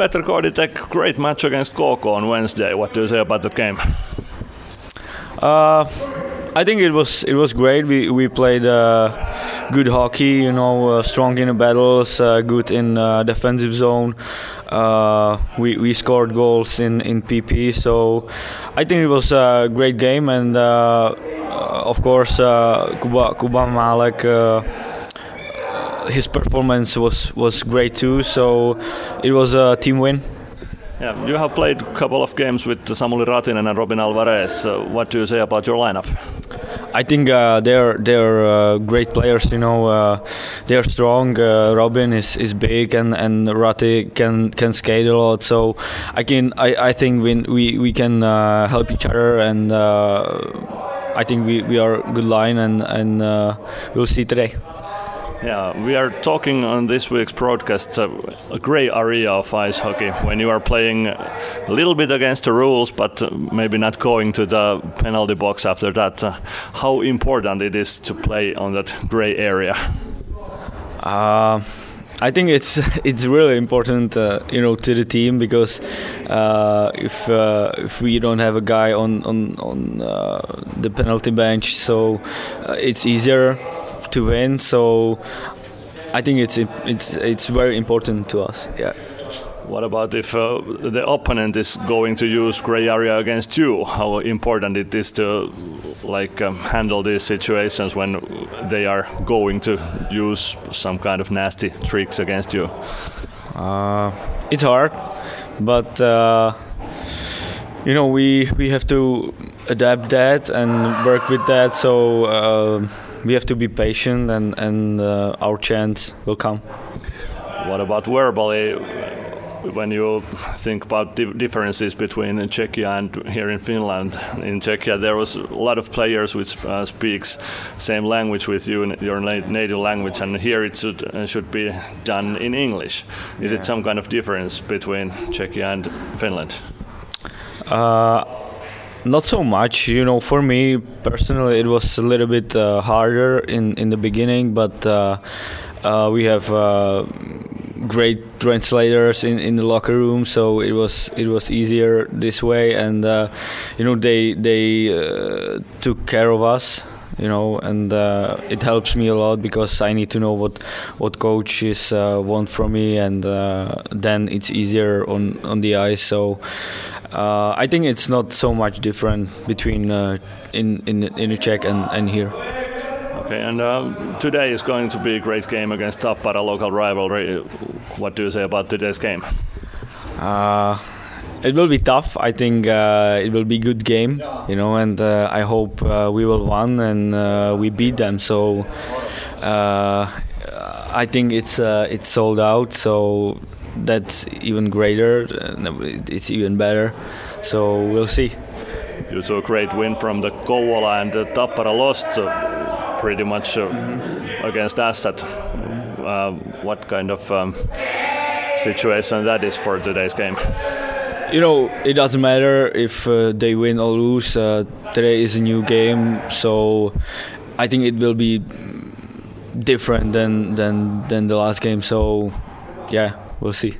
Peter Kodýtek, great match against KK on Wednesday. What do you say about the game? Uh, I think it was it was great. We we played uh, good hockey. You know, uh, strong in the battles, uh, good in uh, defensive zone. Uh, we we scored goals in in PP. So I think it was a great game. And uh, of course, Kuba Kuba Malek. His performance was, was great too, so it was a team win. Yeah, you have played a couple of games with Samuli Ratinen and Robin Alvarez. Uh, what do you say about your lineup? I think uh, they're they're uh, great players. You know, uh, they're strong. Uh, Robin is, is big, and and Rati can can skate a lot. So I can I, I think we we we can uh, help each other, and I think we, we are good line, and and we'll see today. Yeah, we are talking on this week's broadcast uh, a grey area of ice hockey when you are playing a little bit against the rules, but uh, maybe not going to the penalty box after that. Uh, how important it is to play on that grey area? Uh, I think it's it's really important, uh, you know, to the team because uh, if uh, if we don't have a guy on on on uh, the penalty bench, so uh, it's easier to win. So I think it's it's it's very important to us. Yeah. What about if uh, the opponent is going to use gray area against you? How important it is to like um, handle these situations when they are going to use some kind of nasty tricks against you? Uh, it's hard, but uh, you know we we have to adapt that and work with that. So uh, we have to be patient, and and uh, our chance will come. What about verbally? When you think about the differences between Czechia and here in Finland, in Czechia there was a lot of players which uh, speaks same language with you, your native language, and here it should uh, should be done in English. Is yeah. it some kind of difference between Czechia and Finland? Uh, not so much you know for me personally it was a little bit uh, harder in in the beginning but uh, uh, we have uh, great translators in, in the locker room so it was it was easier this way and uh, you know they they uh, took care of us you know, and uh, it helps me a lot because I need to know what what coaches uh, want from me, and uh, then it's easier on on the ice. So uh, I think it's not so much different between uh, in in in Czech and and here. Okay, and uh, today is going to be a great game against Tappara, local rivalry. What do you say about today's game? It will be tough. I think uh, it will be a good game, you know, and uh, I hope uh, we will win and uh, we beat them. So uh, I think it's uh, it's sold out. So that's even greater. It's even better. So we'll see. You took a great win from the Kouvola and the Tappara lost pretty much mm-hmm. against Ässät. Mm-hmm. what kind of um, situation that is for today's game? You know, it doesn't matter if uh, they win or lose. Uh, today is a new game, so I think it will be different than than than the last game. So, yeah, we'll see.